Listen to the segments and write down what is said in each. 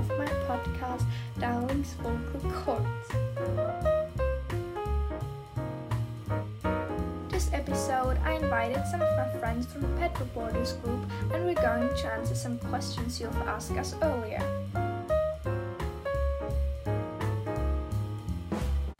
of my podcast, Darling's Vocal Cords. This episode, I invited some of my friends from the Pet Reporters group, and we're going to answer some questions you've asked us earlier.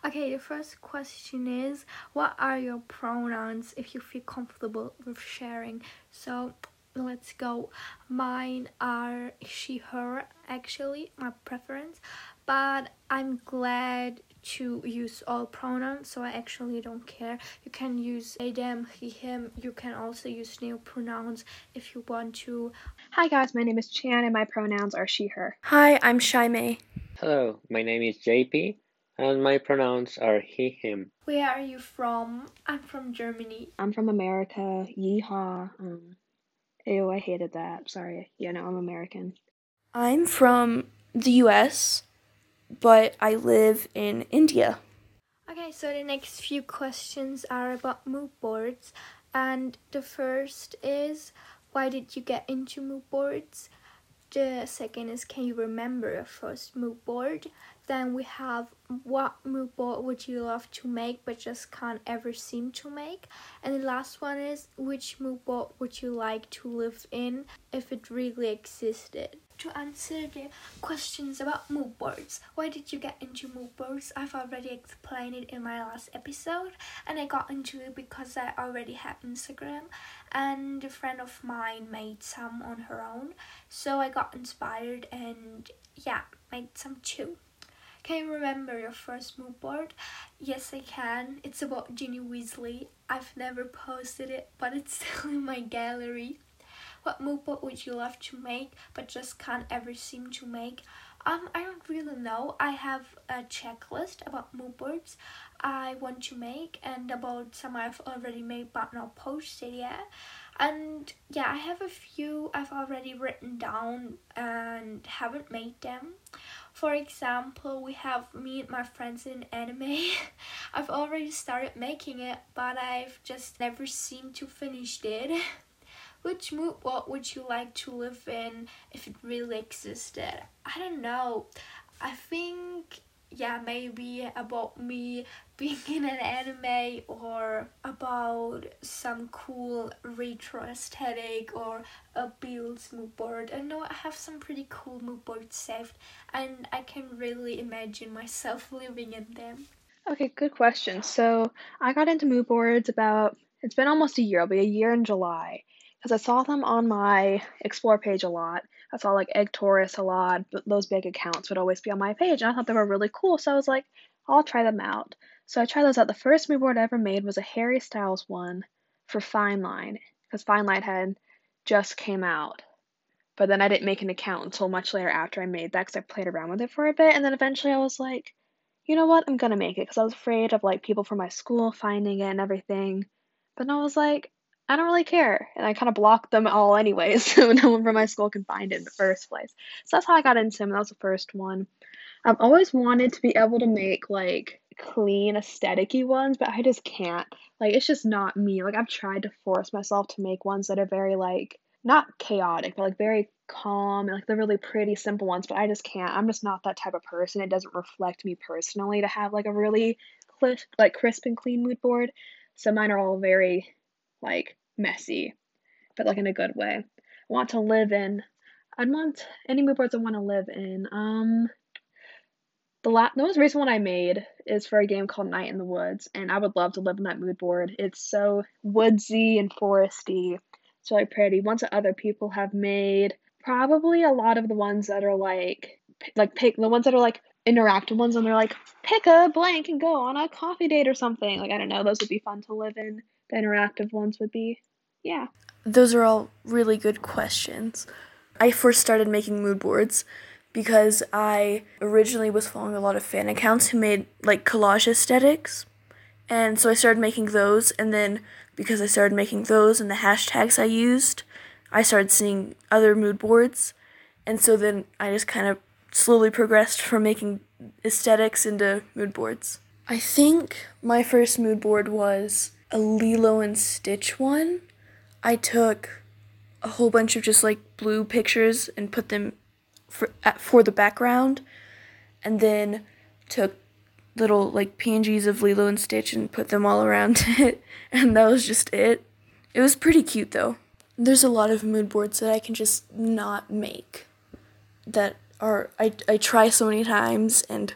Okay, the first question is What are your pronouns if you feel comfortable with sharing? So let's go. Mine are she, her, actually, my preference, but I'm glad to use all pronouns, so I actually don't care. You can use they, them, he, him. You can also use new pronouns if you want to. Hi guys, my name is Chan and my pronouns are she, her. Hi, I'm Shaimei. Hello, my name is JP and my pronouns are he, him. Where are you from? I'm from Germany. I'm from America. Yeehaw. Um, ew, I hated that. Sorry. Yeah, no, I'm American. I'm from the US, but I live in India. Okay, so the next few questions are about mood boards. And the first is why did you get into mood boards? The second is can you remember your first mood board? Then we have what mood board would you love to make but just can't ever seem to make? And the last one is which mood board would you like to live in if it really existed? To answer the questions about mood boards, why did you get into mood boards? I've already explained it in my last episode, and I got into it because I already had Instagram, and a friend of mine made some on her own, so I got inspired and yeah, made some too. Can you remember your first mood board? Yes, I can. It's about Ginny Weasley. I've never posted it, but it's still in my gallery. What mood board would you love to make, but just can't ever seem to make? Um, I don't really know. I have a checklist about mood boards I want to make and about some I've already made but not posted yet. And yeah, I have a few I've already written down and haven't made them. For example, we have me and my friends in anime. I've already started making it, but I've just never seemed to finish it. Which mood what would you like to live in if it really existed? I don't know. I think yeah, maybe about me being in an anime or about some cool retro aesthetic or a Beatles mood board. I know I have some pretty cool mood boards saved and I can really imagine myself living in them. Okay, good question. So I got into mood boards about, it's been almost a year, it'll be a year in July, because I saw them on my explore page a lot. I saw like Egg Taurus a lot, but those big accounts would always be on my page, and I thought they were really cool, so I was like, I'll try them out. So I tried those out. The first mood board I ever made was a Harry Styles one for Fine Line, because Fine Line had just came out. But then I didn't make an account until much later after I made that because I played around with it for a bit, and then eventually I was like, you know what, I'm gonna make it because I was afraid of like people from my school finding it and everything. But then I was like, I don't really care. And I kind of blocked them all anyways, so no one from my school can find it in the first place. So that's how I got into them. That was the first one. I've always wanted to be able to make like clean, aesthetic ones, but I just can't. Like, it's just not me. Like, I've tried to force myself to make ones that are very, like, not chaotic, but like very calm and like the really pretty, simple ones, but I just can't. I'm just not that type of person. It doesn't reflect me personally to have like a really crisp, like crisp and clean mood board. So mine are all very like messy, but like in a good way. I want to live in. I'd want any mood boards I want to live in. Um, the last, the most recent one I made is for a game called Night in the Woods, and I would love to live in that mood board. It's so woodsy and foresty. It's really pretty. Ones that other people have made, probably a lot of the ones that are like, like pick the ones that are like interactive ones, and they're like pick a blank and go on a coffee date or something. Like I don't know, those would be fun to live in. The interactive ones would be yeah. Those are all really good questions. I first started making mood boards because I originally was following a lot of fan accounts who made like collage aesthetics. And so I started making those, and then because I started making those and the hashtags I used, I started seeing other mood boards. And so then I just kind of slowly progressed from making aesthetics into mood boards. I think my first mood board was a Lilo and Stitch one. I took a whole bunch of just like blue pictures and put them for for the background, and then took little like PNGs of Lilo and Stitch and put them all around it, and that was just it. It was pretty cute though. There's a lot of mood boards that I can just not make. That are I I try so many times and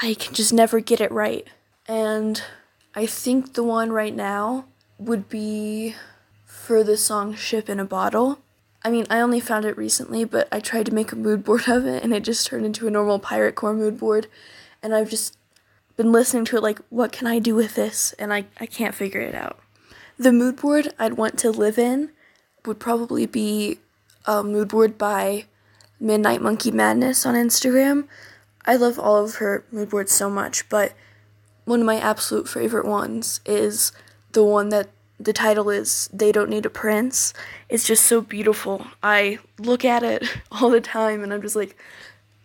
I can just never get it right. And I think the one right now would be for the song Ship in a Bottle. I mean, I only found it recently, but I tried to make a mood board of it and it just turned into a normal pirate core mood board. And I've just been listening to it like, what can I do with this? And I, I can't figure it out. The mood board I'd want to live in would probably be a mood board by Midnight Monkey Madness on Instagram. I love all of her mood boards so much, but one of my absolute favorite ones is the one that the title is They Don't Need a Prince. It's just so beautiful. I look at it all the time and I'm just like,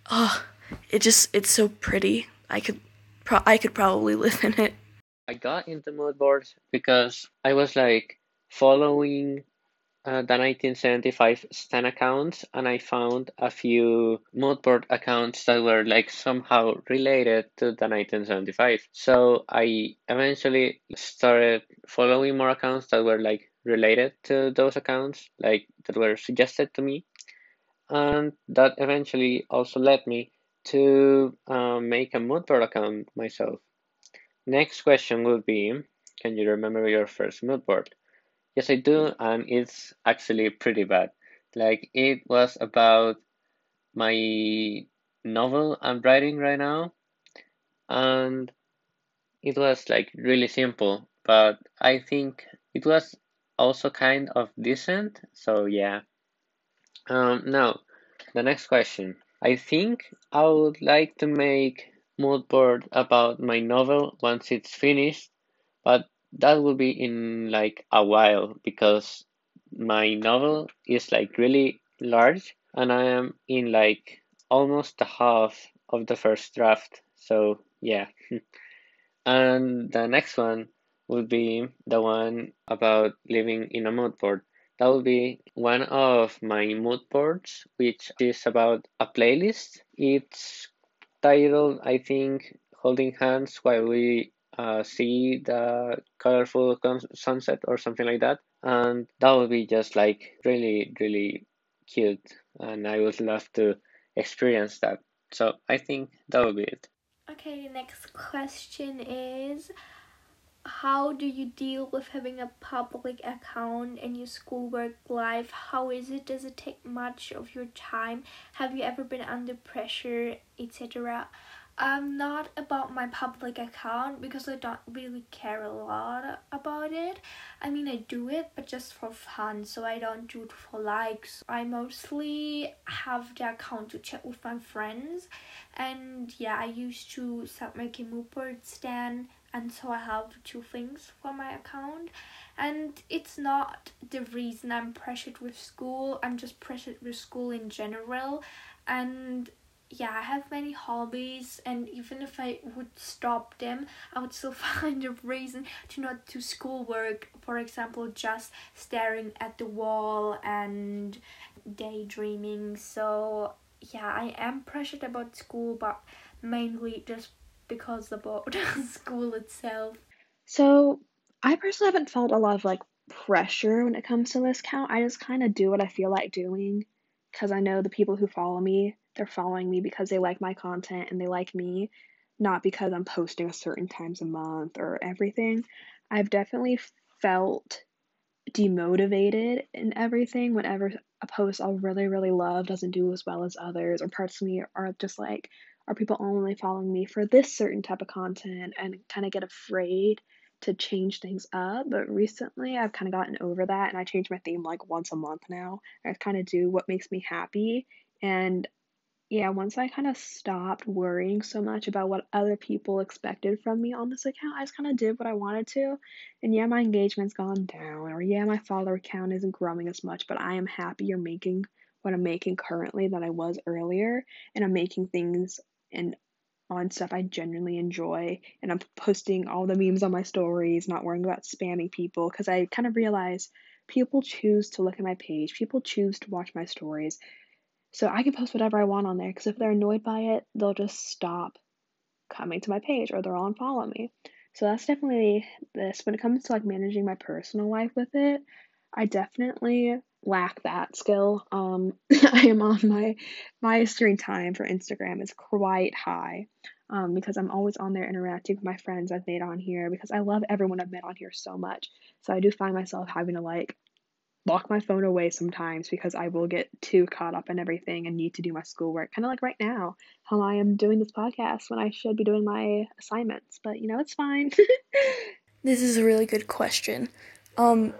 oh, it just it's so pretty. I could pro- I could probably live in it. I got into mood boards because I was like following uh, the 1975 Stan accounts and I found a few moodboard accounts that were like somehow related to the 1975. So I eventually started following more accounts that were like related to those accounts, like that were suggested to me. And that eventually also led me to uh, make a moodboard account myself. Next question would be Can you remember your first moodboard? Yes, I do, and it's actually pretty bad. Like, it was about my novel I'm writing right now, and it was like really simple, but I think it was also kind of decent, so yeah. Um, now, the next question. I think I would like to make mood board about my novel once it's finished, but that will be in like a while because my novel is like really large and I am in like almost the half of the first draft. So yeah. and the next one will be the one about living in a mood board. That will be one of my mood boards, which is about a playlist. It's titled, I think, Holding Hands While We uh, see the colorful sunset or something like that. And that would be just like really, really cute. And I would love to experience that. So I think that would be it. Okay, next question is How do you deal with having a public account in your schoolwork life? How is it? Does it take much of your time? Have you ever been under pressure, etc.? Um not about my public account because I don't really care a lot about it. I mean I do it but just for fun so I don't do it for likes. I mostly have the account to chat with my friends and yeah I used to start making mood boards then and so I have two things for my account and it's not the reason I'm pressured with school I'm just pressured with school in general and yeah, I have many hobbies, and even if I would stop them, I would still find a reason to not do schoolwork. For example, just staring at the wall and daydreaming. So, yeah, I am pressured about school, but mainly just because about school itself. So, I personally haven't felt a lot of like pressure when it comes to this count. I just kind of do what I feel like doing because I know the people who follow me they're following me because they like my content and they like me, not because I'm posting a certain times a month or everything. I've definitely felt demotivated in everything whenever a post I'll really, really love doesn't do as well as others, or parts of me are just like, are people only following me for this certain type of content and kind of get afraid to change things up. But recently I've kind of gotten over that and I change my theme like once a month now. I kind of do what makes me happy and yeah, once I kind of stopped worrying so much about what other people expected from me on this account, I just kind of did what I wanted to. And yeah, my engagement's gone down, or yeah, my follower count isn't growing as much, but I am happier making what I'm making currently than I was earlier. And I'm making things and on stuff I genuinely enjoy. And I'm posting all the memes on my stories, not worrying about spamming people, because I kind of realize people choose to look at my page, people choose to watch my stories So I can post whatever I want on there because if they're annoyed by it, they'll just stop coming to my page or they'll unfollow me. So that's definitely this. When it comes to like managing my personal life with it, I definitely lack that skill. Um, I am on my my screen time for Instagram is quite high. Um, because I'm always on there interacting with my friends I've made on here because I love everyone I've met on here so much. So I do find myself having to like lock my phone away sometimes because I will get too caught up in everything and need to do my schoolwork. Kind of like right now, how I am doing this podcast when I should be doing my assignments. But you know, it's fine. this is a really good question. Um,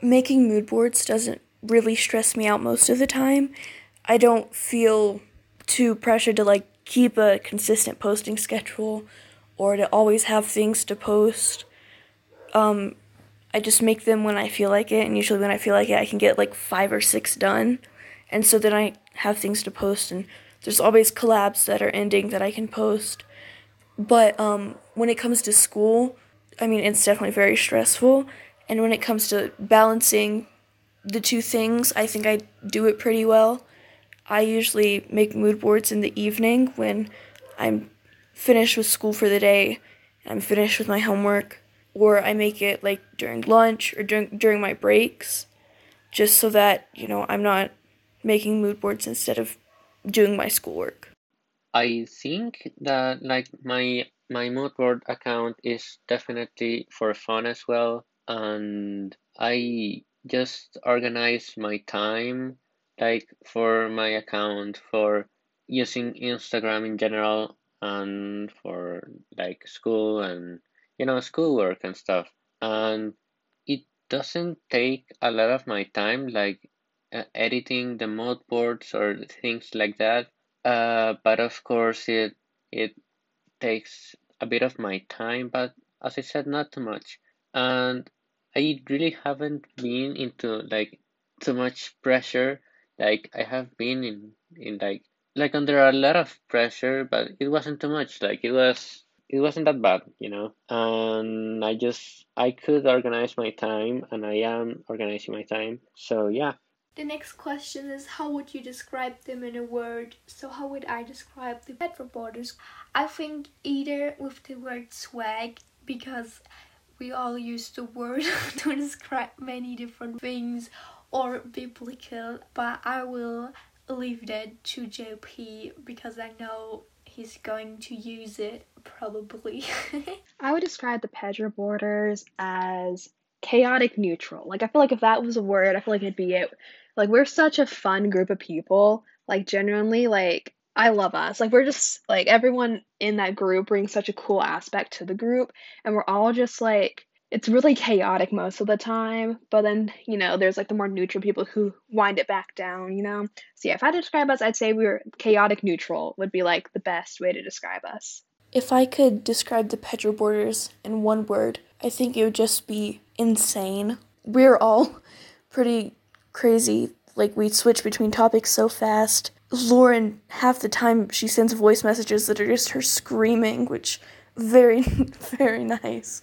making mood boards doesn't really stress me out most of the time. I don't feel too pressured to like keep a consistent posting schedule or to always have things to post. Um, I just make them when I feel like it, and usually when I feel like it, I can get like five or six done. And so then I have things to post, and there's always collabs that are ending that I can post. But um, when it comes to school, I mean, it's definitely very stressful. And when it comes to balancing the two things, I think I do it pretty well. I usually make mood boards in the evening when I'm finished with school for the day, I'm finished with my homework or I make it like during lunch or during during my breaks, just so that you know I'm not making mood boards instead of doing my schoolwork. I think that like my my mood board account is definitely for fun as well, and I just organize my time like for my account for using Instagram in general and for like school and you know, schoolwork and stuff. And it doesn't take a lot of my time, like uh, editing the mood boards or things like that. Uh, but of course, it it takes a bit of my time, but as I said, not too much. And I really haven't been into like too much pressure. Like I have been in in like like under a lot of pressure, but it wasn't too much. Like it was it wasn't that bad, you know. And I just I could organize my time, and I am organizing my time. So yeah. The next question is how would you describe them in a word? So how would I describe the Pet reporters? I think either with the word swag because we all use the word to describe many different things or biblical, but I will leave that to JP because I know he's going to use it probably. I would describe the Pedro borders as chaotic neutral. Like I feel like if that was a word, I feel like it'd be it. Like we're such a fun group of people. Like genuinely, like I love us. Like we're just like everyone in that group brings such a cool aspect to the group, and we're all just like it's really chaotic most of the time, but then, you know, there's like the more neutral people who wind it back down, you know? So yeah, if I had to describe us, I'd say we were chaotic neutral would be like the best way to describe us. If I could describe the Pedro Borders in one word, I think it would just be insane. We're all pretty crazy. Like we switch between topics so fast. Lauren, half the time she sends voice messages that are just her screaming, which very, very nice.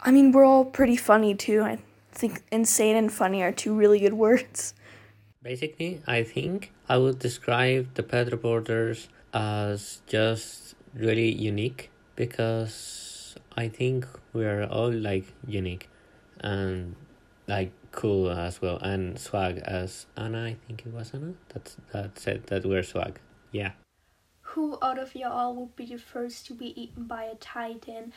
I mean, we're all pretty funny too. I think insane and funny are two really good words. Basically, I think I would describe the Pedro Borders as just really unique because I think we're all like unique and like cool as well and swag as Anna I think it was Anna that that said that we're swag. Yeah. Who out of y'all would be the first to be eaten by a titan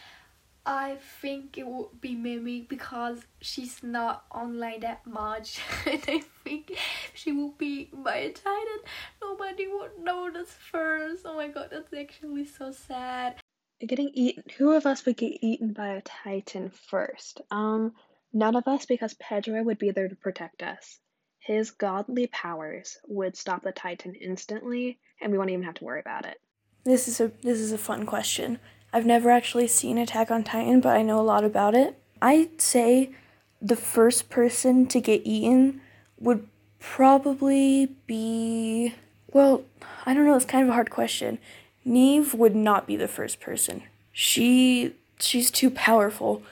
I think it would be Mimi because she's not online that much and I think she will be by a titan. Nobody would notice first. Oh my god, that's actually so sad. Getting eaten who of us would get eaten by a titan first? Um none of us because Pedro would be there to protect us. His godly powers would stop the titan instantly and we won't even have to worry about it. This is a this is a fun question. I've never actually seen Attack on Titan, but I know a lot about it. I'd say the first person to get eaten would probably be. Well, I don't know, it's kind of a hard question. Neve would not be the first person. She she's too powerful.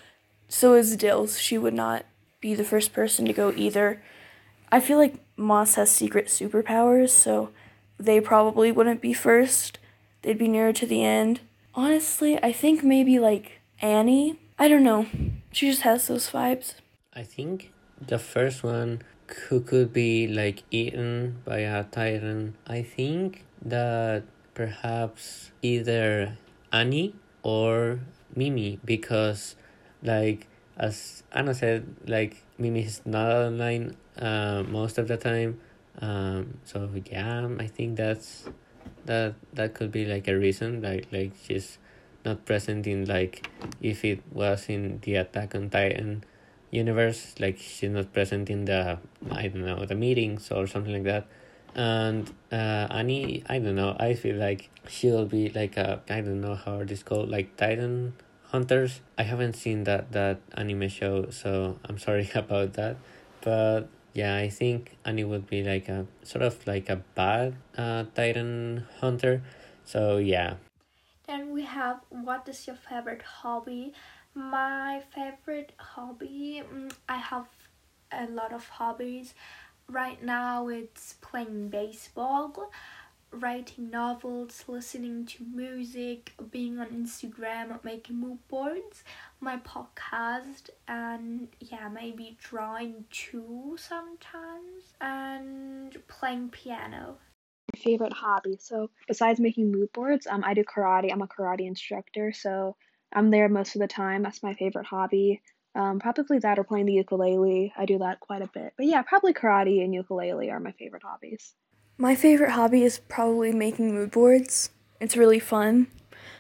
So is Dills. She would not be the first person to go either. I feel like Moss has secret superpowers, so they probably wouldn't be first. They'd be nearer to the end. Honestly, I think maybe like Annie. I don't know. She just has those vibes. I think the first one who could be like eaten by a titan. I think that perhaps either Annie or Mimi because like as Anna said, like Mimi is not online uh, most of the time. Um, so yeah, I think that's that that could be like a reason, like like she's not present in like if it was in the Attack on Titan universe, like she's not present in the I don't know the meetings or something like that. And uh, Annie, I don't know. I feel like she'll be like a I don't know how it is called, like Titan hunters. I haven't seen that that anime show, so I'm sorry about that. But yeah, I think Annie would be like a sort of like a bad uh, Titan hunter. So yeah. Then we have what is your favorite hobby? My favorite hobby, mm, I have a lot of hobbies. Right now it's playing baseball writing novels, listening to music, being on Instagram, making mood boards, my podcast, and yeah, maybe drawing too sometimes, and playing piano. My favorite hobby. So besides making mood boards, um, I do karate. I'm a karate instructor, so I'm there most of the time. That's my favorite hobby. Um, probably that or playing the ukulele. I do that quite a bit. But yeah, probably karate and ukulele are my favorite hobbies. My favorite hobby is probably making mood boards. It's really fun.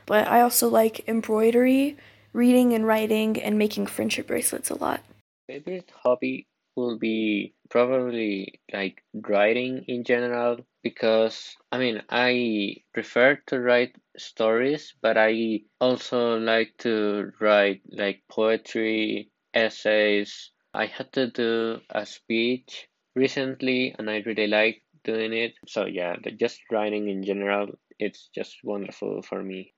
But I also like embroidery, reading and writing, and making friendship bracelets a lot. Favorite hobby will be probably like writing in general because I mean I prefer to write stories but I also like to write like poetry, essays. I had to do a speech recently and I really like doing it. So yeah, just writing in general, it's just wonderful for me.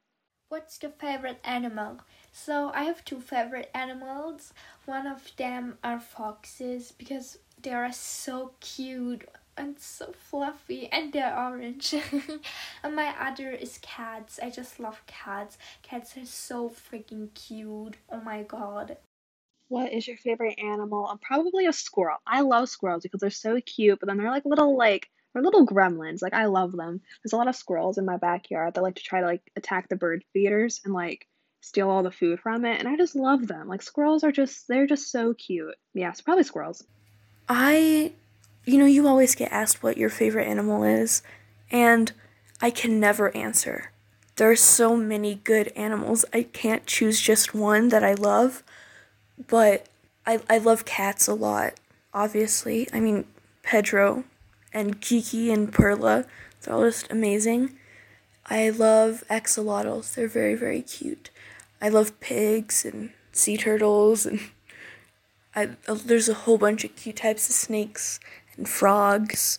What's your favorite animal? So I have two favorite animals. One of them are foxes because they are so cute and so fluffy and they're orange. and my other is cats. I just love cats. Cats are so freaking cute. Oh my god. What is your favorite animal? I'm probably a squirrel. I love squirrels because they're so cute, but then they're like little like they're little gremlins. Like I love them. There's a lot of squirrels in my backyard that like to try to like attack the bird feeders and like steal all the food from it, and I just love them. Like squirrels are just they're just so cute. Yeah, so probably squirrels. I you know, you always get asked what your favorite animal is, and I can never answer. There are so many good animals. I can't choose just one that I love, but I I love cats a lot. Obviously, I mean Pedro and Kiki and Perla. They're all just amazing. I love axolotls. They're very, very cute. I love pigs and sea turtles and I, uh, there's a whole bunch of cute types of snakes and frogs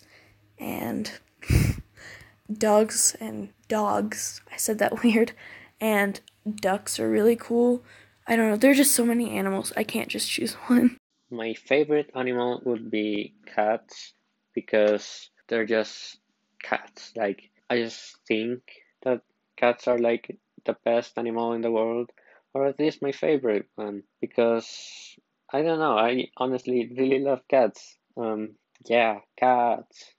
and dogs and dogs. I said that weird. And ducks are really cool. I don't know. There are just so many animals. I can't just choose one. My favorite animal would be cats because they're just cats. Like I just think that cats are like the best animal in the world, or at least my favorite one, because I don't know. I honestly really love cats. Um, yeah, cats.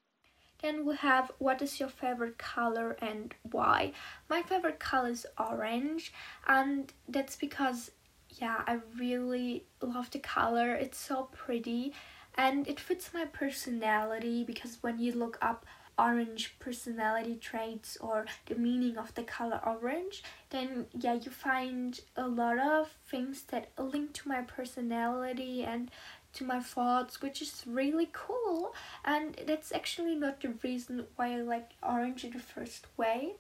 Then we have what is your favorite color and why? My favorite color is orange, and that's because yeah, I really love the color. It's so pretty and it fits my personality because when you look up orange personality traits or the meaning of the color orange then yeah you find a lot of things that link to my personality and to my thoughts which is really cool. And that's actually not the reason why I like orange in the first way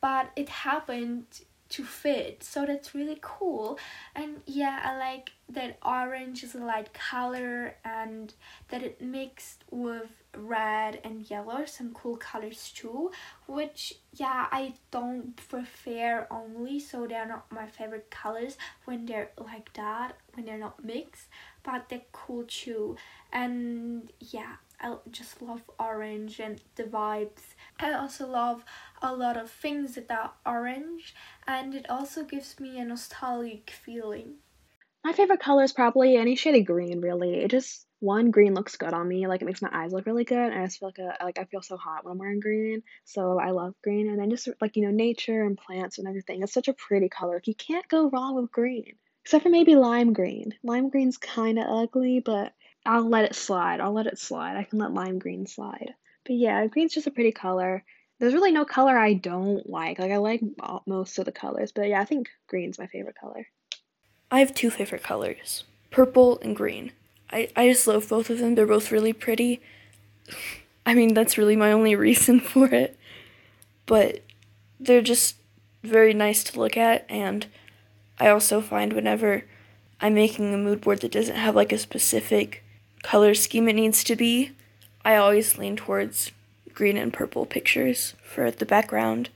but it happened to fit so that's really cool and yeah i like that orange is a light color and that it mixed with red and yellow some cool colors too which yeah i don't prefer only so they're not my favorite colors when they're like that when they're not mixed but they're cool too. And yeah, I just love orange and the vibes. I also love a lot of things that are orange, and it also gives me a nostalgic feeling. My favorite color is probably any shade of green, really. It just one green looks good on me, like it makes my eyes look really good, and I just feel like a, like I feel so hot when I'm wearing green. So I love green, and then just like you know nature and plants and everything. It's such a pretty color. You can't go wrong with green, except for maybe lime green. Lime green's kind of ugly, but I'll let it slide. I'll let it slide. I can let lime green slide. But yeah, green's just a pretty color. There's really no color I don't like. Like I like most of the colors, but yeah, I think green's my favorite color. I have two favorite colors purple and green. I, I just love both of them. They're both really pretty. I mean, that's really my only reason for it. But they're just very nice to look at, and I also find whenever I'm making a mood board that doesn't have like a specific color scheme it needs to be, I always lean towards green and purple pictures for the background.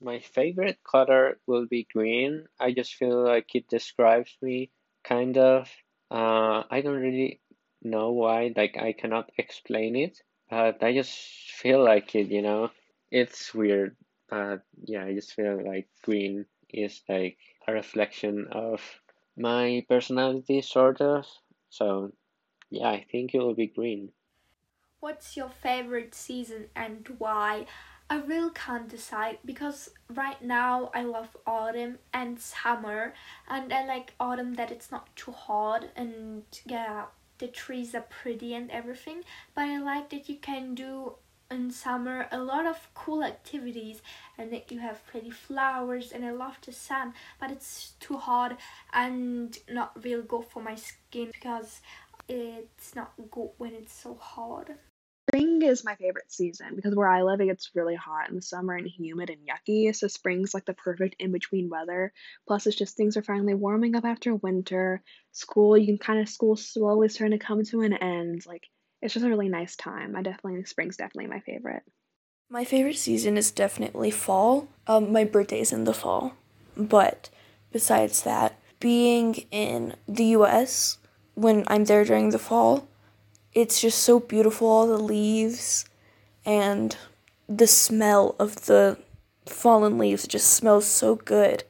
My favorite color will be green. I just feel like it describes me kind of. Uh, I don't really know why, like I cannot explain it, but I just feel like it, you know. It's weird, but yeah, I just feel like green is like a reflection of my personality, sort of. So yeah, I think it will be green. What's your favorite season and why? I really can't decide because right now I love autumn and summer and I like autumn that it's not too hot and yeah the trees are pretty and everything but I like that you can do in summer a lot of cool activities and that you have pretty flowers and I love the sun but it's too hot and not real good for my skin because it's not good when it's so hot. Spring is my favorite season because where I live, it gets really hot in the summer and humid and yucky. So spring's like the perfect in between weather. Plus, it's just things are finally warming up after winter. School, you can kind of school slowly starting to come to an end. Like it's just a really nice time. I definitely spring's definitely my favorite. My favorite season is definitely fall. Um, my birthday's in the fall, but besides that, being in the U.S. when I'm there during the fall it's just so beautiful all the leaves and the smell of the fallen leaves just smells so good.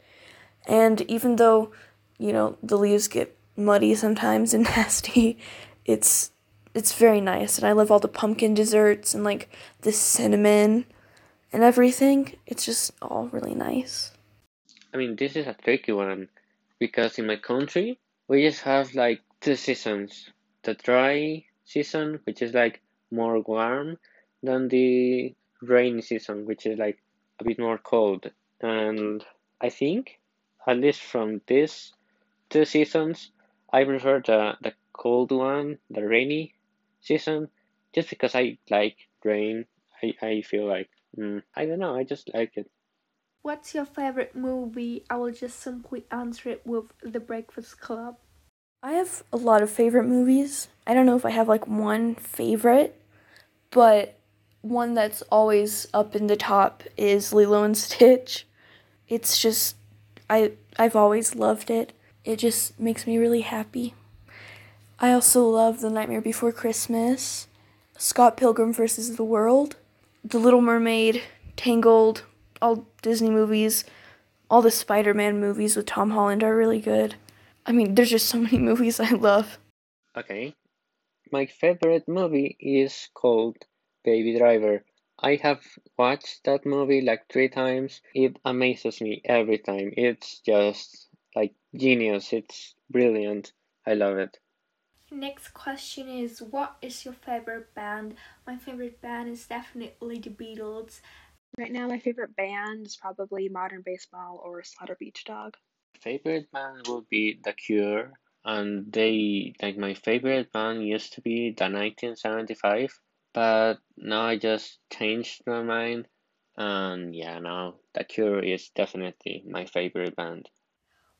And even though you know the leaves get muddy sometimes and nasty it's it's very nice. And i love all the pumpkin desserts and like the cinnamon and everything. It's just all really nice. I mean this is a tricky one because in my country we just have like two seasons the dry season, which is like more warm than the rainy season, which is like a bit more cold. And I think, at least from these two seasons, I prefer the, the cold one, the rainy season, just because I like rain. I, I feel like, mm, I don't know, I just like it. What's your favorite movie? I will just simply answer it with The Breakfast Club. I have a lot of favorite movies. I don't know if I have like one favorite, but one that's always up in the top is Lilo and Stitch. It's just I I've always loved it. It just makes me really happy. I also love The Nightmare Before Christmas, Scott Pilgrim vs. the World, The Little Mermaid, Tangled, all Disney movies, all the Spider-Man movies with Tom Holland are really good. I mean, there's just so many movies I love. Okay. My favorite movie is called Baby Driver. I have watched that movie like three times. It amazes me every time. It's just like genius. It's brilliant. I love it. Next question is What is your favorite band? My favorite band is definitely the Beatles. Right now, my favorite band is probably Modern Baseball or Slaughter Beach Dog favorite band would be The Cure, and they like my favorite band used to be the 1975, but now I just changed my mind, and yeah, now The Cure is definitely my favorite band.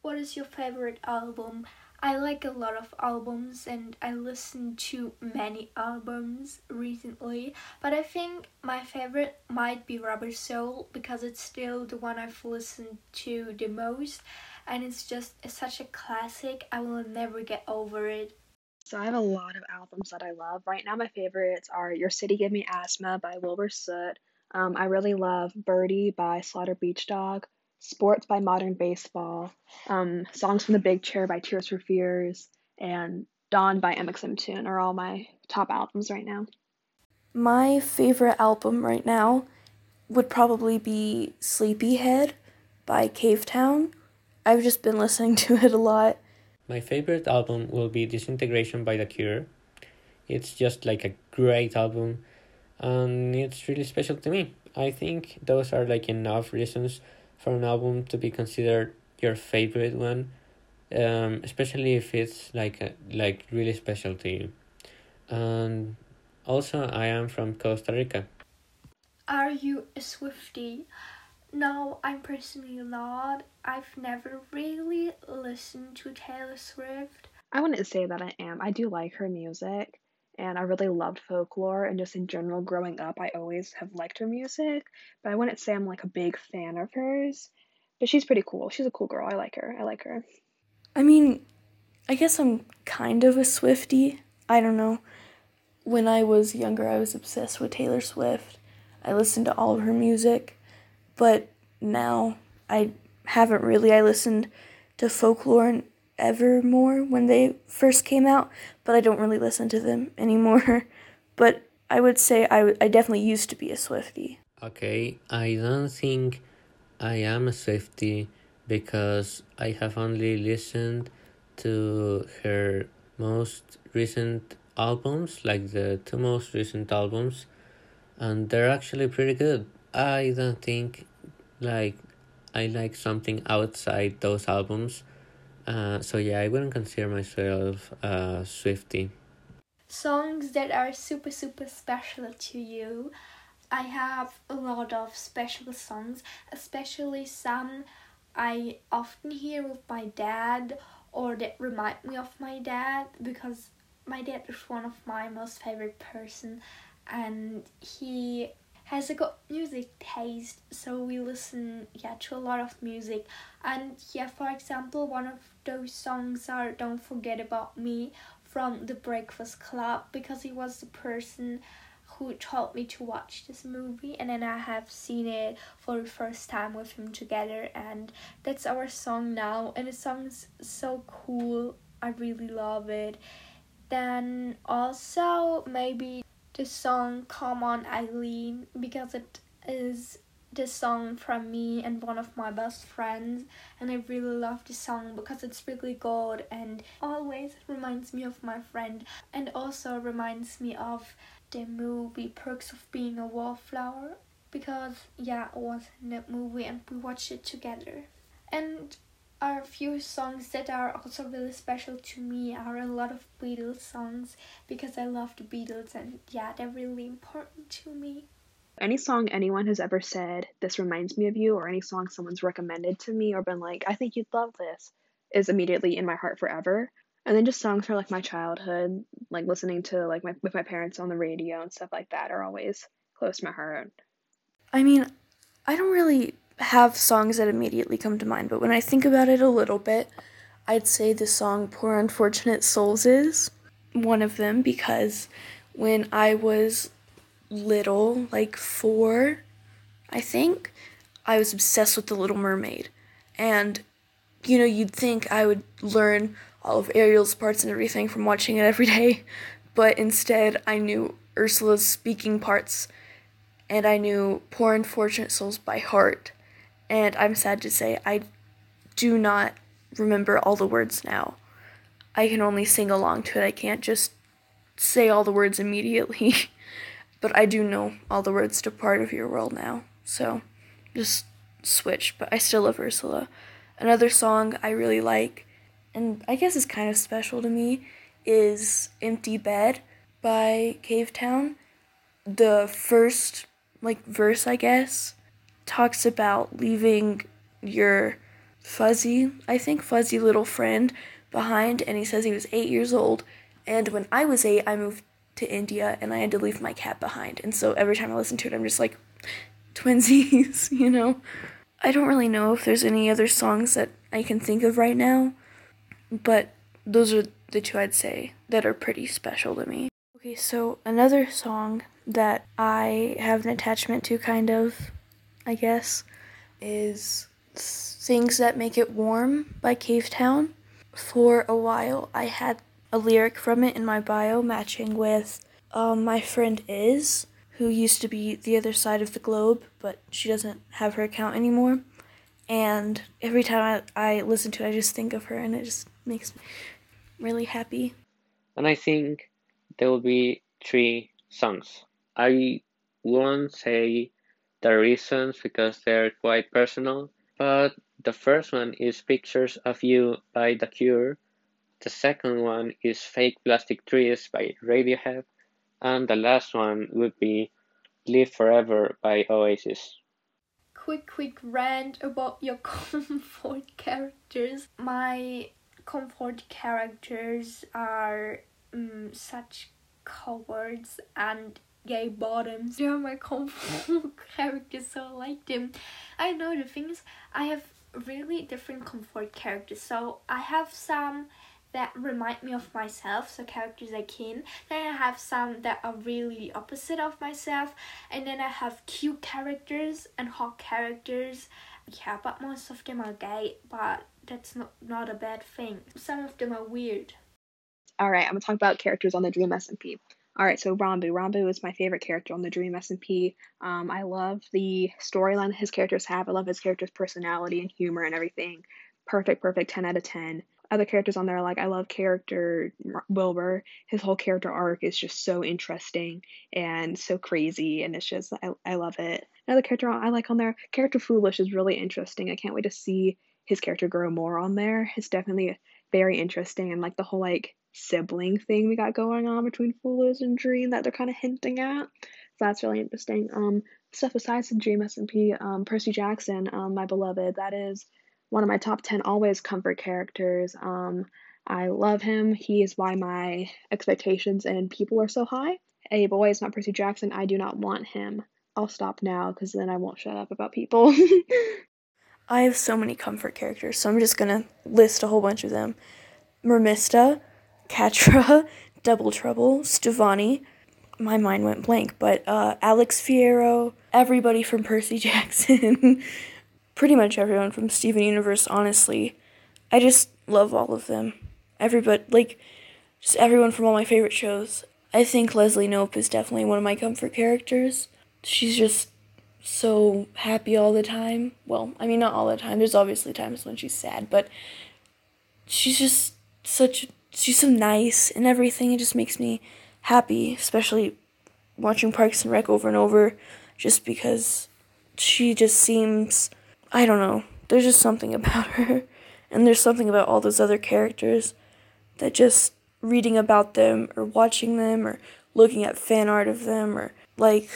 What is your favorite album? I like a lot of albums and I listened to many albums recently, but I think my favorite might be Rubber Soul because it's still the one I've listened to the most and it's just it's such a classic. I will never get over it. So I have a lot of albums that I love. Right now, my favorites are Your City Gave Me Asthma by Wilbur Soot. Um, I really love Birdie by Slaughter Beach Dog, Sports by Modern Baseball, um, Songs from the Big Chair by Tears for Fears, and Dawn by mxmtoon are all my top albums right now. My favorite album right now would probably be Sleepyhead by Cavetown. I've just been listening to it a lot. My favorite album will be Disintegration by The Cure. It's just like a great album and it's really special to me. I think those are like enough reasons for an album to be considered your favorite one, um, especially if it's like a, like really special to you. And also, I am from Costa Rica. Are you a Swiftie? No, I'm personally not. I've never really listened to Taylor Swift. I wouldn't say that I am. I do like her music, and I really loved folklore, and just in general, growing up, I always have liked her music, but I wouldn't say I'm like a big fan of hers. But she's pretty cool. She's a cool girl. I like her. I like her. I mean, I guess I'm kind of a Swiftie. I don't know. When I was younger, I was obsessed with Taylor Swift. I listened to all of her music but now I haven't really. I listened to folklore and Evermore when they first came out, but I don't really listen to them anymore. but I would say I, w- I definitely used to be a Swiftie. Okay, I don't think I am a Swiftie because I have only listened to her most recent albums, like the two most recent albums, and they're actually pretty good. I don't think like I like something outside those albums. Uh, so yeah, I wouldn't consider myself a Swiftie. Songs that are super super special to you. I have a lot of special songs, especially some I often hear with my dad or that remind me of my dad because my dad is one of my most favorite person and he has a good music taste so we listen yeah to a lot of music. And yeah for example one of those songs are don't forget about me from the breakfast club because he was the person who told me to watch this movie and then I have seen it for the first time with him together and that's our song now and the song's so cool. I really love it. Then also maybe the song Come On Eileen because it is the song from me and one of my best friends and I really love this song because it's really good and always reminds me of my friend and also reminds me of the movie Perks of Being a Wallflower because yeah it was in that movie and we watched it together. And are a few songs that are also really special to me are a lot of Beatles songs because I love the Beatles and yeah, they're really important to me. Any song anyone has ever said, this reminds me of you, or any song someone's recommended to me or been like, I think you'd love this, is immediately in my heart forever. And then just songs from like my childhood, like listening to like my with my parents on the radio and stuff like that are always close to my heart. I mean, I don't really have songs that immediately come to mind, but when I think about it a little bit, I'd say the song Poor Unfortunate Souls is one of them because when I was little, like four, I think, I was obsessed with The Little Mermaid. And, you know, you'd think I would learn all of Ariel's parts and everything from watching it every day, but instead I knew Ursula's speaking parts and I knew Poor Unfortunate Souls by heart and I'm sad to say I do not remember all the words now. I can only sing along to it. I can't just say all the words immediately. but I do know all the words to Part of Your World now. So just switch. But I still love Ursula. Another song I really like, and I guess is kind of special to me, is Empty Bed by Cavetown. The first, like, verse, I guess, talks about leaving your fuzzy, I think, fuzzy little friend behind, and he says he was eight years old. And when I was eight, I moved to India and I had to leave my cat behind. And so every time I listen to it, I'm just like, twinsies, you know? I don't really know if there's any other songs that I can think of right now, but those are the two I'd say that are pretty special to me. Okay, so another song that I have an attachment to, kind of, I guess, is Things That Make It Warm by Cavetown. For a while, I had a lyric from it in my bio matching with um, my friend Is, who used to be the other side of the globe, but she doesn't have her account anymore. And every time I, I listen to it, I just think of her, and it just makes me really happy. And I think there will be three songs. I won't say the reasons because they're quite personal, but the first one is Pictures of You by The Cure. The second one is Fake Plastic Trees by Radiohead. And the last one would be Live Forever by Oasis. Quick, quick rant about your comfort characters. My comfort characters are um, such cowards and gay bottoms. They're my comfort characters, so I like them. I know the things I have really different comfort characters. So I have some that remind me of myself, so characters I Kin. Then I have some that are really opposite of myself, and then I have cute characters and hot characters. Yeah, but most of them are gay, but that's not not a bad thing. Some of them are weird. All right, I'm gonna talk about characters on the Dream SMP. All right, so Ranboo. Ranboo is my favorite character on the Dream SMP. Um, I love the storyline his characters have. I love his character's personality and humor and everything. Perfect, perfect, 10 out of 10 other characters on there like I love character Wilbur. His whole character arc is just so interesting and so crazy and it's just I, I love it. Another character I like on there, character Foolish is really interesting. I can't wait to see his character grow more on there. It's definitely very interesting and like the whole like sibling thing we got going on between Foolish and Dream that they're kind of hinting at. So that's really interesting. Um stuff besides the Dream SMP, um Percy Jackson, um my beloved, that is one of my top 10 always comfort characters. Um, I love him. He is why my expectations and people are so high. A boy is not Percy Jackson. I do not want him. I'll stop now because then I won't shut up about people. I have so many comfort characters, so I'm just gonna list a whole bunch of them. Mermista, Catra, Double Trouble, Stevonnie. My mind went blank, but uh, Alex Fierro, everybody from Percy Jackson, pretty much everyone from Steven Universe, honestly. I just love all of them. Everybody, like, just everyone from all my favorite shows. I think Leslie Knope is definitely one of my comfort characters. She's just so happy all the time. Well, I mean, not all the time. There's obviously times when she's sad, but she's just such. She's so nice and everything. It just makes me happy, especially watching Parks and Rec over and over, just because she just seems I don't know. There's just something about her. And there's something about all those other characters that just reading about them or watching them or looking at fan art of them or like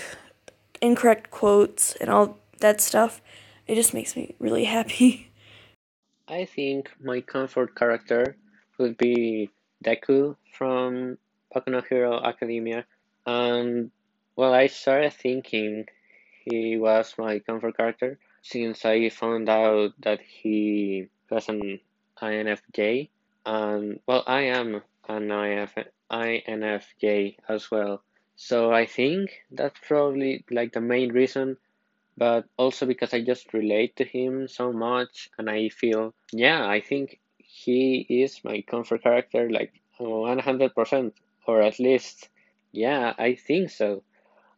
incorrect quotes and all that stuff, it just makes me really happy. I think my comfort character would be Deku from Boku no Hero Academia. And well, I started thinking he was my comfort character since I found out that he was an INFJ, and um, well, I am an IF, INFJ as well. So I think that's probably like the main reason, but also because I just relate to him so much, and I feel, yeah, I think he is my comfort character like 100%, or at least, yeah, I think so.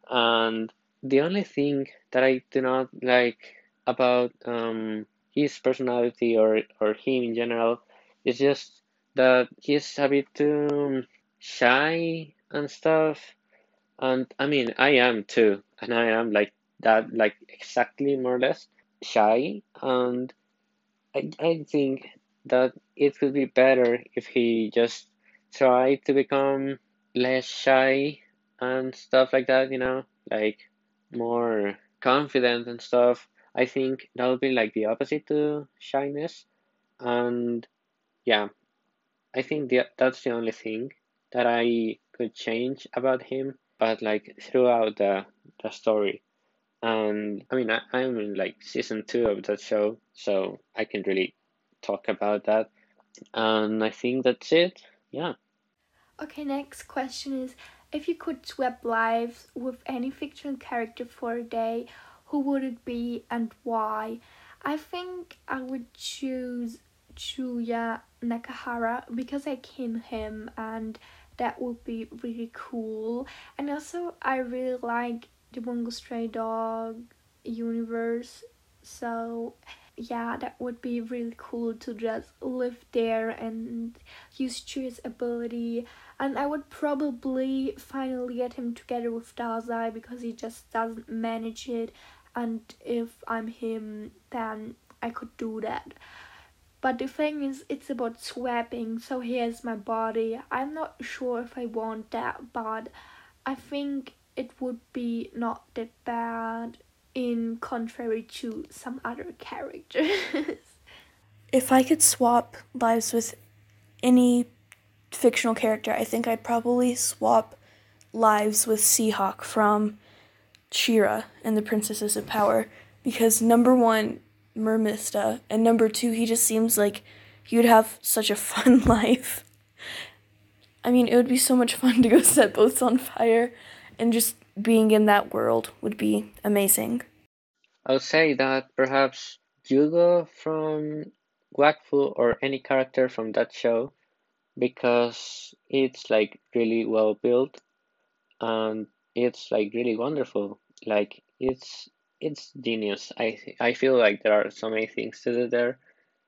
And the only thing that I do not like about um, his personality or or him in general. is just that he's a bit too shy and stuff. And I mean, I am too, and I am like that, like exactly more or less shy. And I I think that it would be better if he just tried to become less shy and stuff like that. You know, like more confident and stuff I think that would be like the opposite to shyness. And yeah, I think the, that's the only thing that I could change about him, but like throughout the, the story. And I mean, I, I'm in like season two of that show, so I can really talk about that. And I think that's it. yeah. Okay, next question is if you could swap lives with any fictional character for a day, who would it be and why? I think I would choose Chuya Nakahara because I kin him and that would be really cool. And also I really like the Bungo Stray Dog universe. So yeah, that would be really cool to just live there and use Chuya's ability. And I would probably finally get him together with Dazai because he just doesn't manage it. And if I'm him, then I could do that. But the thing is, it's about swapping. So here's my body. I'm not sure if I want that, but I think it would be not that bad in contrary to some other characters. if I could swap lives with any fictional character, I think I'd probably swap lives with Seahawk from She-Ra and the Princesses of Power because number one, Mermista, and number two, he just seems like he would have such a fun life. I mean, it would be so much fun to go set boats on fire and just being in that world would be amazing. I would say that perhaps Yugo from Wakfu or any character from that show because it's like really well built and it's like really wonderful. Like it's it's genius. I I feel like there are so many things to do there.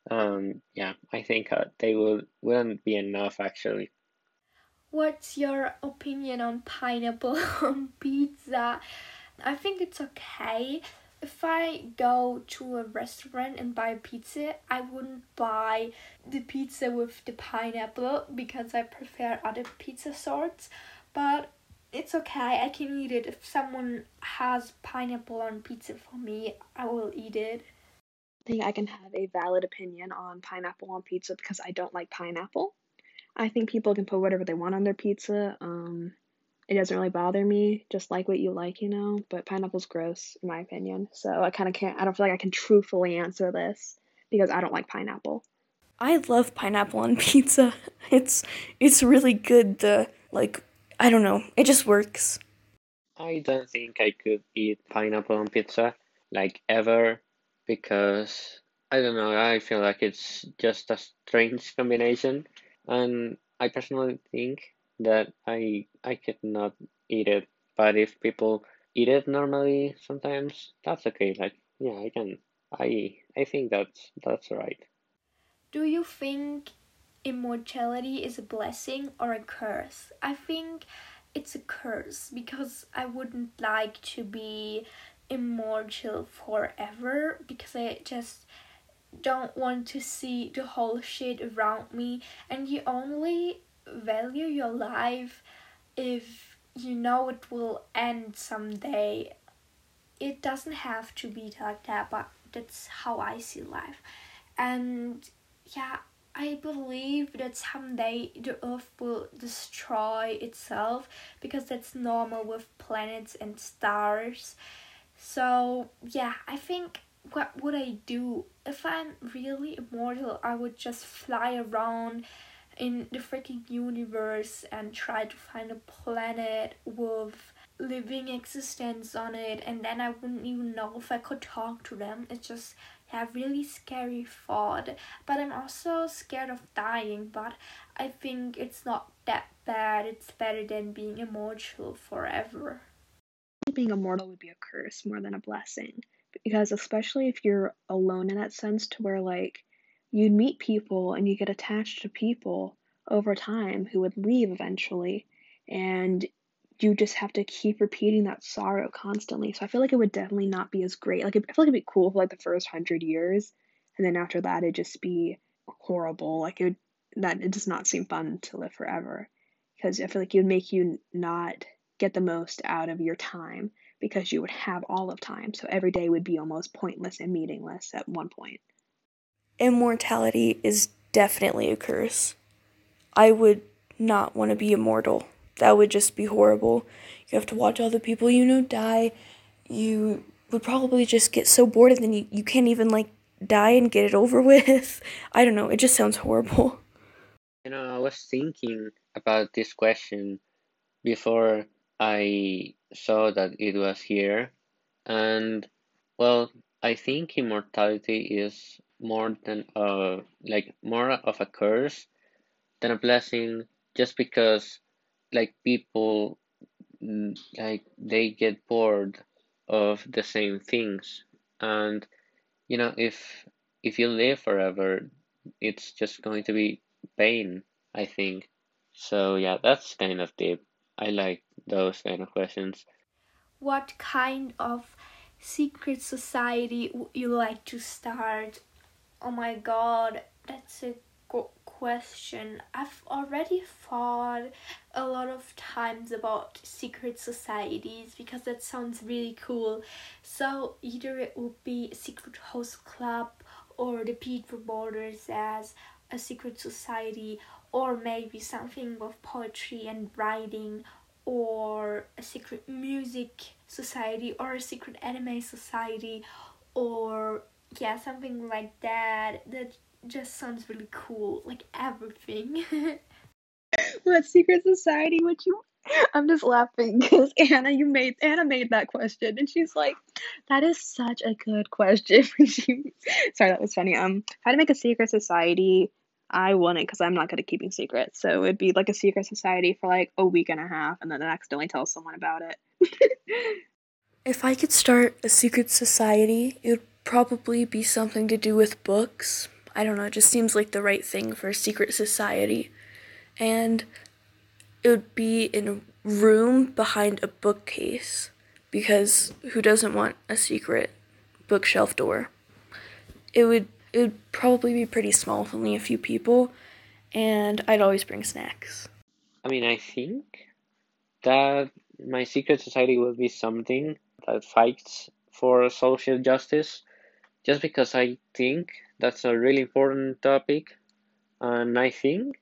Um, yeah, I think uh, they will wouldn't be enough actually. What's your opinion on pineapple on pizza? I think it's okay. If I go to a restaurant and buy pizza, I wouldn't buy the pizza with the pineapple because I prefer other pizza sorts. But it's okay, I can eat it. If someone has pineapple on pizza for me, I will eat it. I think I can have a valid opinion on pineapple on pizza because I don't like pineapple. I think people can put whatever they want on their pizza. Um, it doesn't really bother me. Just like what you like, you know. But pineapple's gross, in my opinion. So I kind of can't. I don't feel like I can truthfully answer this because I don't like pineapple. I love pineapple on pizza. It's it's really good. The like I don't know. It just works. I don't think I could eat pineapple on pizza like ever because I don't know. I feel like it's just a strange combination, and I personally think that I I could not eat it. But if people eat it normally, sometimes that's okay. Like yeah, I can. I I think that's that's right. Do you think immortality is a blessing or a curse. I think it's a curse because I wouldn't like to be immortal forever because I just don't want to see the whole shit around me and you only value your life if you know it will end someday. It doesn't have to be like that, but that's how I see life. And yeah, I believe that someday the earth will destroy itself because that's normal with planets and stars. So, yeah, I think what would I do if I'm really immortal? I would just fly around in the freaking universe and try to find a planet with living existence on it and then I wouldn't even know if I could talk to them. It's just yeah, really scary thought. But I'm also scared of dying, but I think it's not that bad. It's better than being immortal forever. Being immortal would be a curse more than a blessing. Because especially if you're alone in that sense to where like you'd meet people and you get attached to people over time who would leave eventually and you just have to keep repeating that sorrow constantly. So I feel like it would definitely not be as great. Like I feel like it'd be cool for like the first hundred years, and then after that it'd just be horrible. Like it would, that it does not seem fun to live forever, because I feel like it would make you not get the most out of your time because you would have all of time. So every day would be almost pointless and meaningless at one point. Immortality is definitely a curse. I would not want to be immortal that would just be horrible. You have to watch all the people you know die. You would probably just get so bored and then you, you can't even like die and get it over with. I don't know, it just sounds horrible. You know, I was thinking about this question before I saw that it was here, and well, I think immortality is more than a like more of a curse than a blessing, just because like people mm, like they get bored of the same things, and you know if if you live forever, it's just going to be pain, I think. So yeah, that's kind of deep. I like those kind of questions. What kind of secret society would you like to start? Oh my god, that's a good question. I've already thought a lot of times about secret societies because that sounds really cool. So either it would be a secret host club or the Pete Borders as a secret society or maybe something with poetry and writing or a secret music society or a secret anime society or yeah something like that that just sounds really cool like everything what secret society would you I'm just laughing because Anna, you made Anna made that question, and she's like, "That is such a good question." she, sorry, that was funny. Um, if I had to make a secret society, I wouldn't because I'm not good at keeping secrets. So it'd be like a secret society for like a week and a half, and then accidentally tell someone about it. if I could start a secret society, it would probably be something to do with books. I don't know, it just seems like the right thing for a secret society. And it would be in a room behind a bookcase because who doesn't want a secret bookshelf door? It would it would probably be pretty small with only a few people and I'd always bring snacks. I mean, I think that my secret society will be something that fights for social justice just because I think that's a really important topic and I think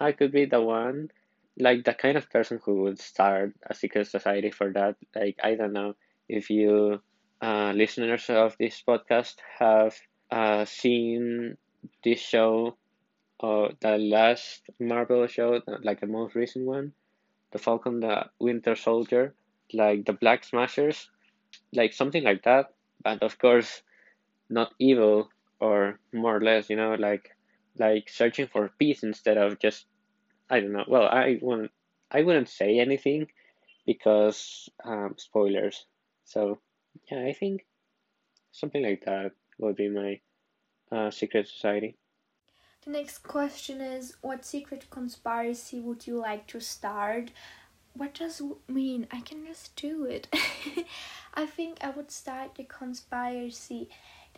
I could be the one like the kind of person who would start a secret society for that. Like I don't know if you uh, listeners of this podcast have uh, seen this show, uh, the last Marvel show, like the most recent one, the Falcon, the Winter Soldier, like the Flag Smashers, like something like that. But of course, not evil or more or less, you know, like like searching for peace instead of just I don't know. Well, I wouldn't I wouldn't say anything because um, spoilers. So yeah, I think something like that would be my uh, secret society. The next question is What secret conspiracy would you like to start? What does mean? I can just do it. I think I would start the conspiracy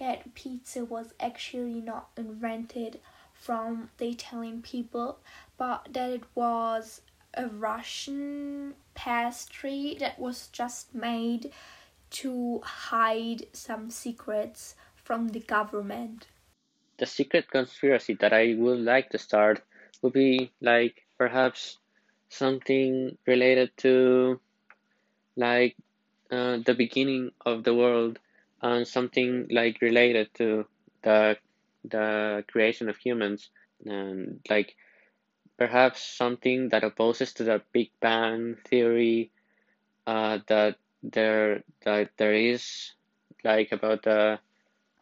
that pizza was actually not invented from the Italian people, but that it was a Russian pastry that was just made to hide some secrets from the government. The secret conspiracy that I would like to start would be like perhaps something related to like uh, the beginning of the world and something like related to the the creation of humans and like perhaps something that opposes to the Big Bang theory uh, that there that there is like about the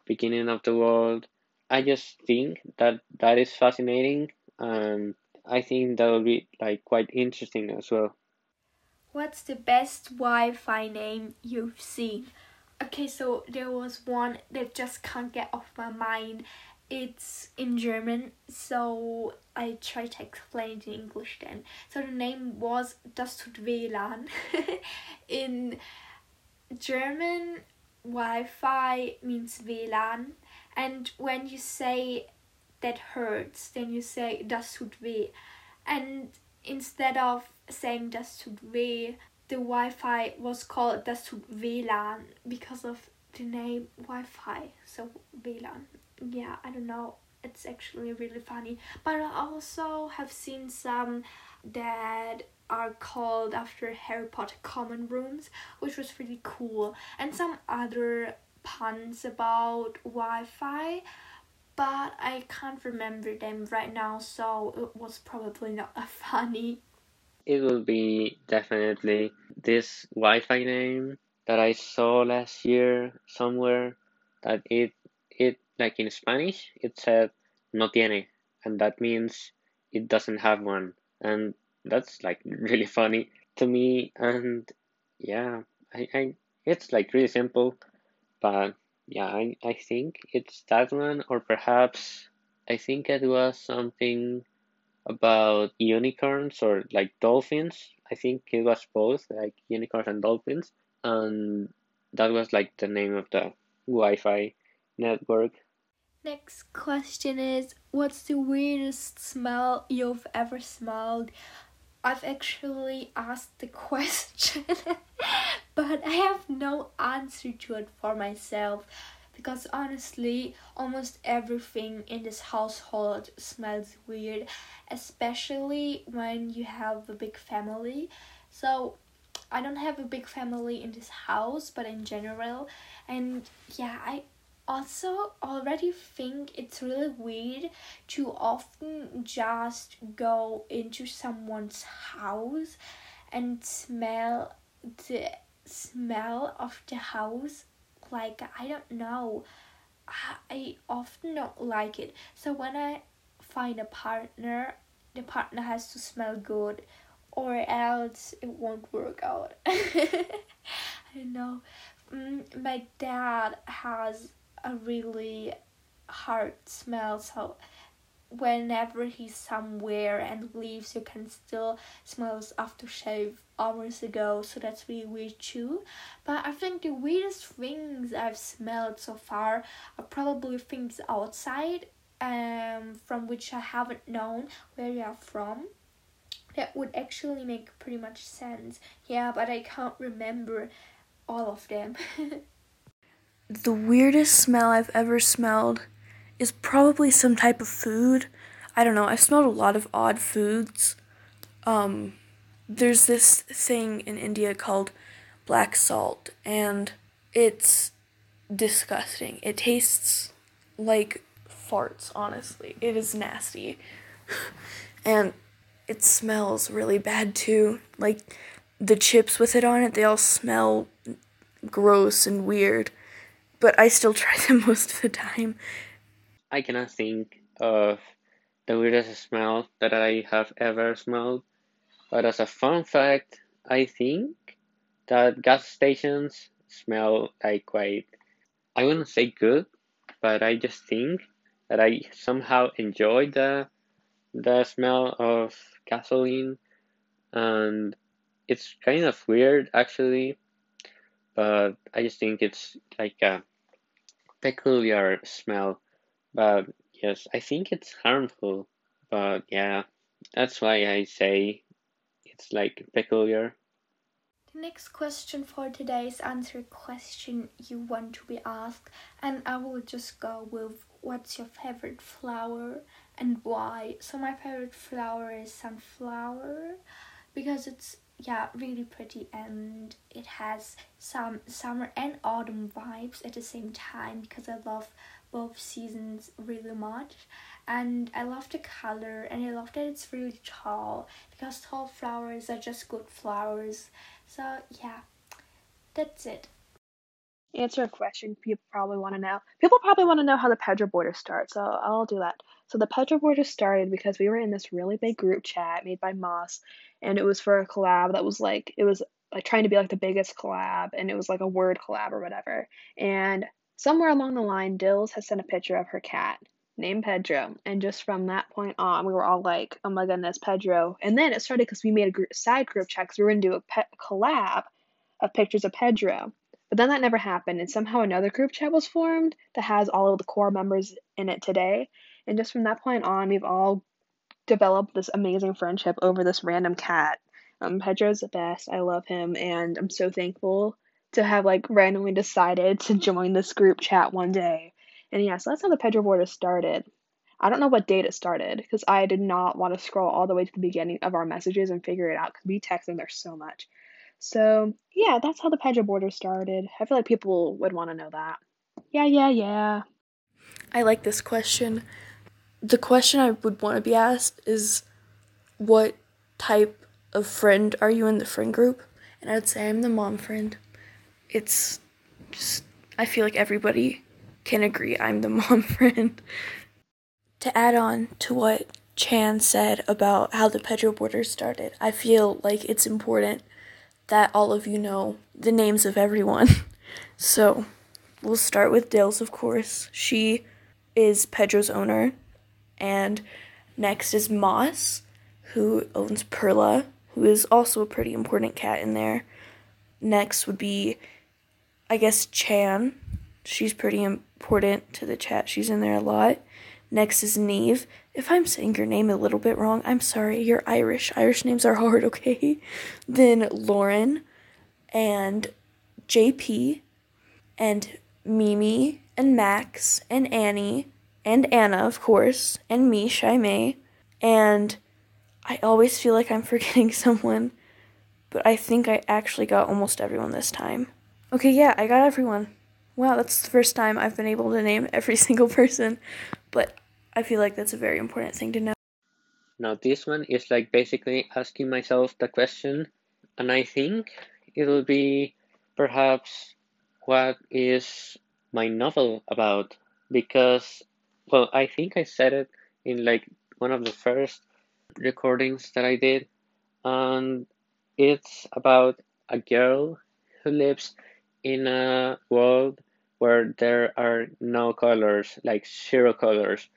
beginning of the world. I just think that that is fascinating and I think that will be like quite interesting as well. What's the best Wi-Fi name you've seen? Okay, so there was one that just can't get off my mind it's in German, so I try to explain it in English then. So the name was Das tut WLAN. in German, Wi-Fi means WLAN, and when you say that hurts, then you say das tut weh. And instead of saying das tut weh, the Wi-Fi was called das WLAN because of the name Wi-Fi, so WLAN yeah, I don't know. It's actually really funny. But I also have seen some that are called after Harry Potter common rooms, which was really cool. And some other puns about Wi Fi. but I can't remember them right now, so it was probably not a funny. It will be definitely this Wi-Fi name that I saw last year somewhere that it it like in Spanish it said no tiene and that means it doesn't have one. And that's like really funny to me and yeah I, I it's like really simple but yeah I, I think it's that one or perhaps I think it was something about unicorns or like dolphins. I think it was both like unicorns and dolphins. And that was like the name of the Wi-Fi network. Next question is What's the weirdest smell you've ever smelled? I've actually asked the question, but I have no answer to it for myself because honestly, almost everything in this household smells weird, especially when you have a big family. So, I don't have a big family in this house, but in general, and yeah, I also already think it's really weird to often just go into someone's house and smell the smell of the house like i don't know. I often don't like it. So when i find a partner the partner has to smell good or else it won't work out. I don't know. Mm, my dad has a really hard smell so whenever he's somewhere and leaves you can still smell his aftershave hours ago so that's really weird too. But i think the weirdest things i've smelled so far are probably things outside um from which i haven't known where they are from. That would actually make pretty much sense. Yeah but i can't remember all of them. The weirdest smell I've ever smelled is probably some type of food. I don't know. I've smelled a lot of odd foods. Um, there's this thing in India called black salt, and it's disgusting. It tastes like farts, honestly. It is nasty. and it smells really bad too. Like the chips with it on it, they all smell gross and weird but I still try them most of the time. I cannot think of the weirdest smell that I have ever smelled, but as a fun fact, I think that gas stations smell like quite, I wouldn't say good, but I just think that I somehow enjoy the the smell of gasoline. And it's kind of weird actually but I just think it's like a peculiar smell, but yes, I think it's harmful. But yeah, that's why I say it's like peculiar. The next question for today is answer a question you want to be asked, and I will just go with what's your favorite flower and why. So, my favorite flower is sunflower because it's yeah really pretty and it has some summer and autumn vibes at the same time because I love both seasons really much and I love the color and I love that it's really tall because tall flowers are just good flowers so yeah that's it answer a question people probably want to know. People probably want to know how the Pedro border starts, so I'll do that. So the Pedro border started because we were in this really big group chat made by Moss, and it was for a collab that was like it was like trying to be like the biggest collab, and it was like a word collab or whatever. And somewhere along the line, Dills has sent a picture of her cat named Pedro, and just from that point on, we were all like, "Oh my goodness, Pedro!" And then it started because we made a group, side group chat because we were gonna do a pe- collab of pictures of Pedro. But then that never happened, and somehow another group chat was formed that has all of the core members in it today. And just from that point on, we've all developed this amazing friendship over this random cat. Um, Pedro's the best. I love him, and I'm so thankful to have like randomly decided to join this group chat one day. And yeah, so that's how the Pedro border started. I don't know what date it started because I did not want to scroll all the way to the beginning of our messages and figure it out because we text them there so much. So, yeah, that's how the Pedro border started. I feel like people would want to know that. Yeah, yeah, yeah. I like this question. The question I would want to be asked is what type of friend are you in the friend group? And I'd say I'm the mom friend. It's just, I feel like everybody can agree I'm the mom friend. to add on to what Chan said about how the Pedro border started, I feel like it's important that all of you know the names of everyone. so we'll start with Dills, of course. She is Pedro's owner. And next is Moss, who owns Perla, who is also a pretty important cat in there. Next would be, I guess, Chan. She's pretty important to the chat. She's in there a lot. Next is Neve. If I'm saying your name a little bit wrong, I'm sorry. You're Irish. Irish names are hard, okay? Then Lauren and JP and Mimi and Max and Annie and Anna, of course, and me, May. And I always feel like I'm forgetting someone, but I think I actually got almost everyone this time. Okay, yeah, I got everyone. Wow, that's the first time I've been able to name every single person, but I feel like that's a very important thing to know. Now, this one is like basically asking myself the question, and I think it'll be perhaps what is my novel about because well i think i said it in like one of the first recordings that i did and it's about a girl who lives in a world where there are no colors like zero colors.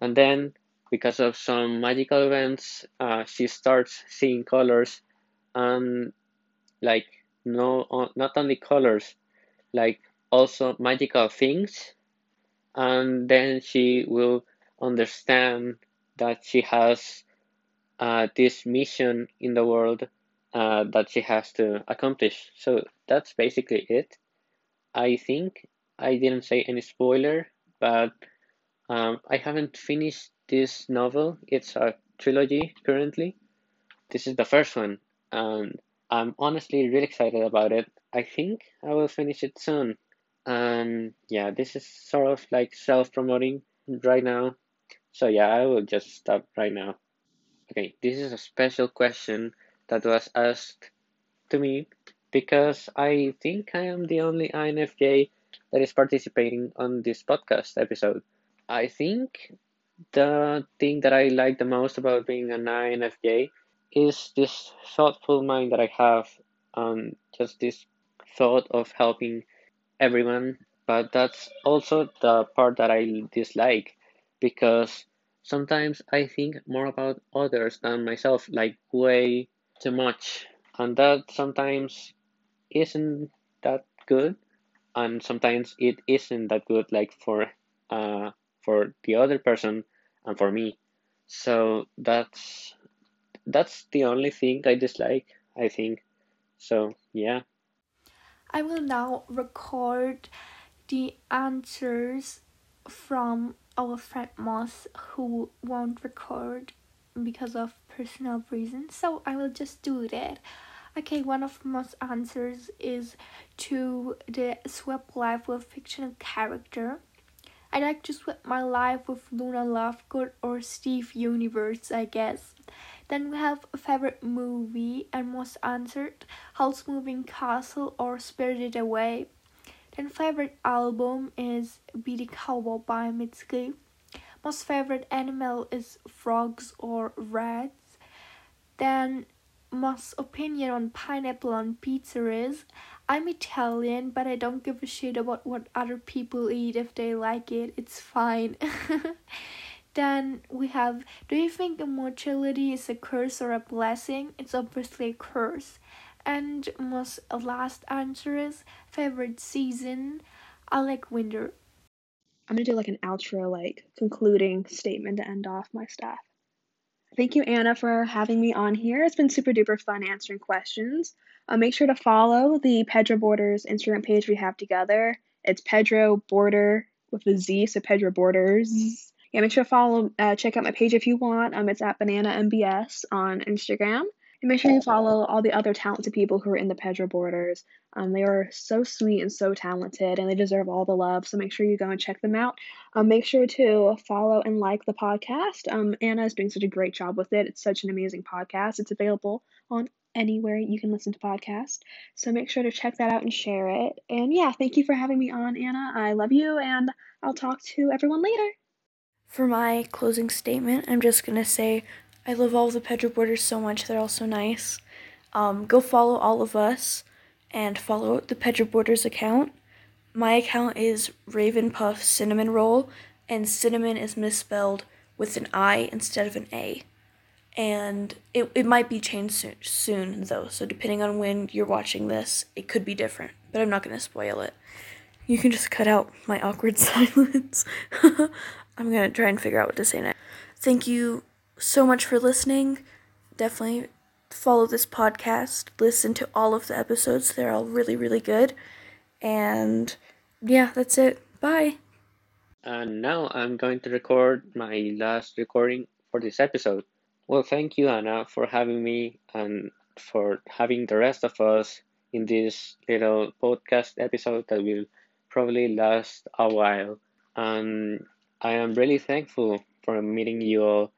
And then because of some magical events uh, she starts seeing colors and like no not only colors like also magical things. And then she will understand that she has uh, this mission in the world uh, that she has to accomplish. So that's basically it. I think I didn't say any spoiler, but um, I haven't finished this novel. It's a trilogy currently. This is the first one, and I'm honestly really excited about it. I think I will finish it soon. And yeah, this is sort of like self promoting right now. So yeah, I will just stop right now. Okay, this is a special question that was asked to me because I think I am the only INFJ that is participating on this podcast episode. I think the thing that I like the most about being an INFJ is this thoughtful mind that I have and just this thought of helping everyone, but that's also the part that I dislike because sometimes I think more about others than myself, like way too much, and that sometimes isn't that good, and sometimes it isn't that good, like for uh for the other person and for me. So that's that's the only thing I dislike, I think. So yeah. I will now record the answers from our friend Moss who won't record because of personal reasons. So I will just do that. Okay, one of most answers is to the swap life with fictional character. I like to swap my life with Luna Lovegood or Steve Universe, I guess. Then we have favorite movie and most answered Howl's Moving Castle or Spirited Away. Then favorite album is Be the Cowboy by Mitski. Most favorite animal is frogs or rats. Then most opinion on pineapple on pizza is I'm Italian, but I don't give a shit about what other people eat if they like it. It's fine. Then we have Do you think immortality is a curse or a blessing? It's obviously a curse. And most last answer is favorite season. I like winter. I'm gonna do like an outro, like concluding statement to end off my stuff. Thank you, Anna, for having me on here. It's been super duper fun answering questions. Uh, make sure to follow the Pedro Borders Instagram page we have together. It's Pedro Border with a Z, so Pedro Borders yeah, make sure to follow, uh, check out my page if you want. Um, it's at Banana MBS on Instagram. Make sure you follow all the other talented people who are in the Pedro Borders. Um, they are so sweet and so talented, and they deserve all the love. So make sure you go and check them out. Um, make sure to follow and like the podcast. Um, Anna is doing such a great job with it. It's such an amazing podcast. It's available on anywhere you can listen to podcasts. So make sure to check that out and share it. And yeah, thank you for having me on, Anna. I love you, and I'll talk to everyone later. For my closing statement, I'm just gonna say I love all the Pedro Borders so much. They're all so nice. Um, go follow all of us and follow the Pedro Borders account. My account is Raven Puff Cinnamon Roll, and cinnamon is misspelled with an I instead of an A and it, it might be changed soon, soon though so depending on when you're watching this it could be different but i'm not going to spoil it you can just cut out my awkward silence i'm going to try and figure out what to say next thank you so much for listening. Definitely follow this podcast. Listen to all of the episodes. They're all really really good. And yeah that's it. Bye. And now i'm going to record my last recording for this episode. Well, thank you, Anna, for having me and for having the rest of us in this little podcast episode that will probably last a while. And I am really thankful for meeting you all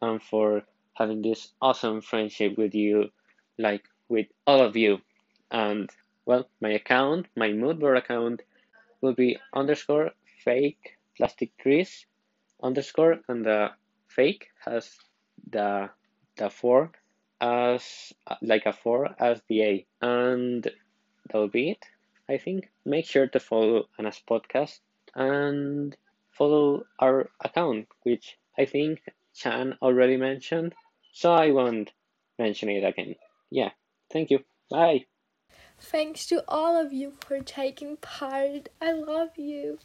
and for having this awesome friendship with you, like with all of you. And well, my account, my moodboard account, will be underscore fake plastic trees underscore, and the fake has the the four as like a four as the A, and that'll be it. I think. Make sure to follow Anna's podcast and follow our account, which I think Chan already mentioned, so I won't mention it again. Yeah, thank you. Bye. Thanks to all of you for taking part. I love you.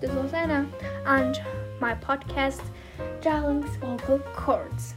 This was Anna and my podcast, Darling's Vocal Chords.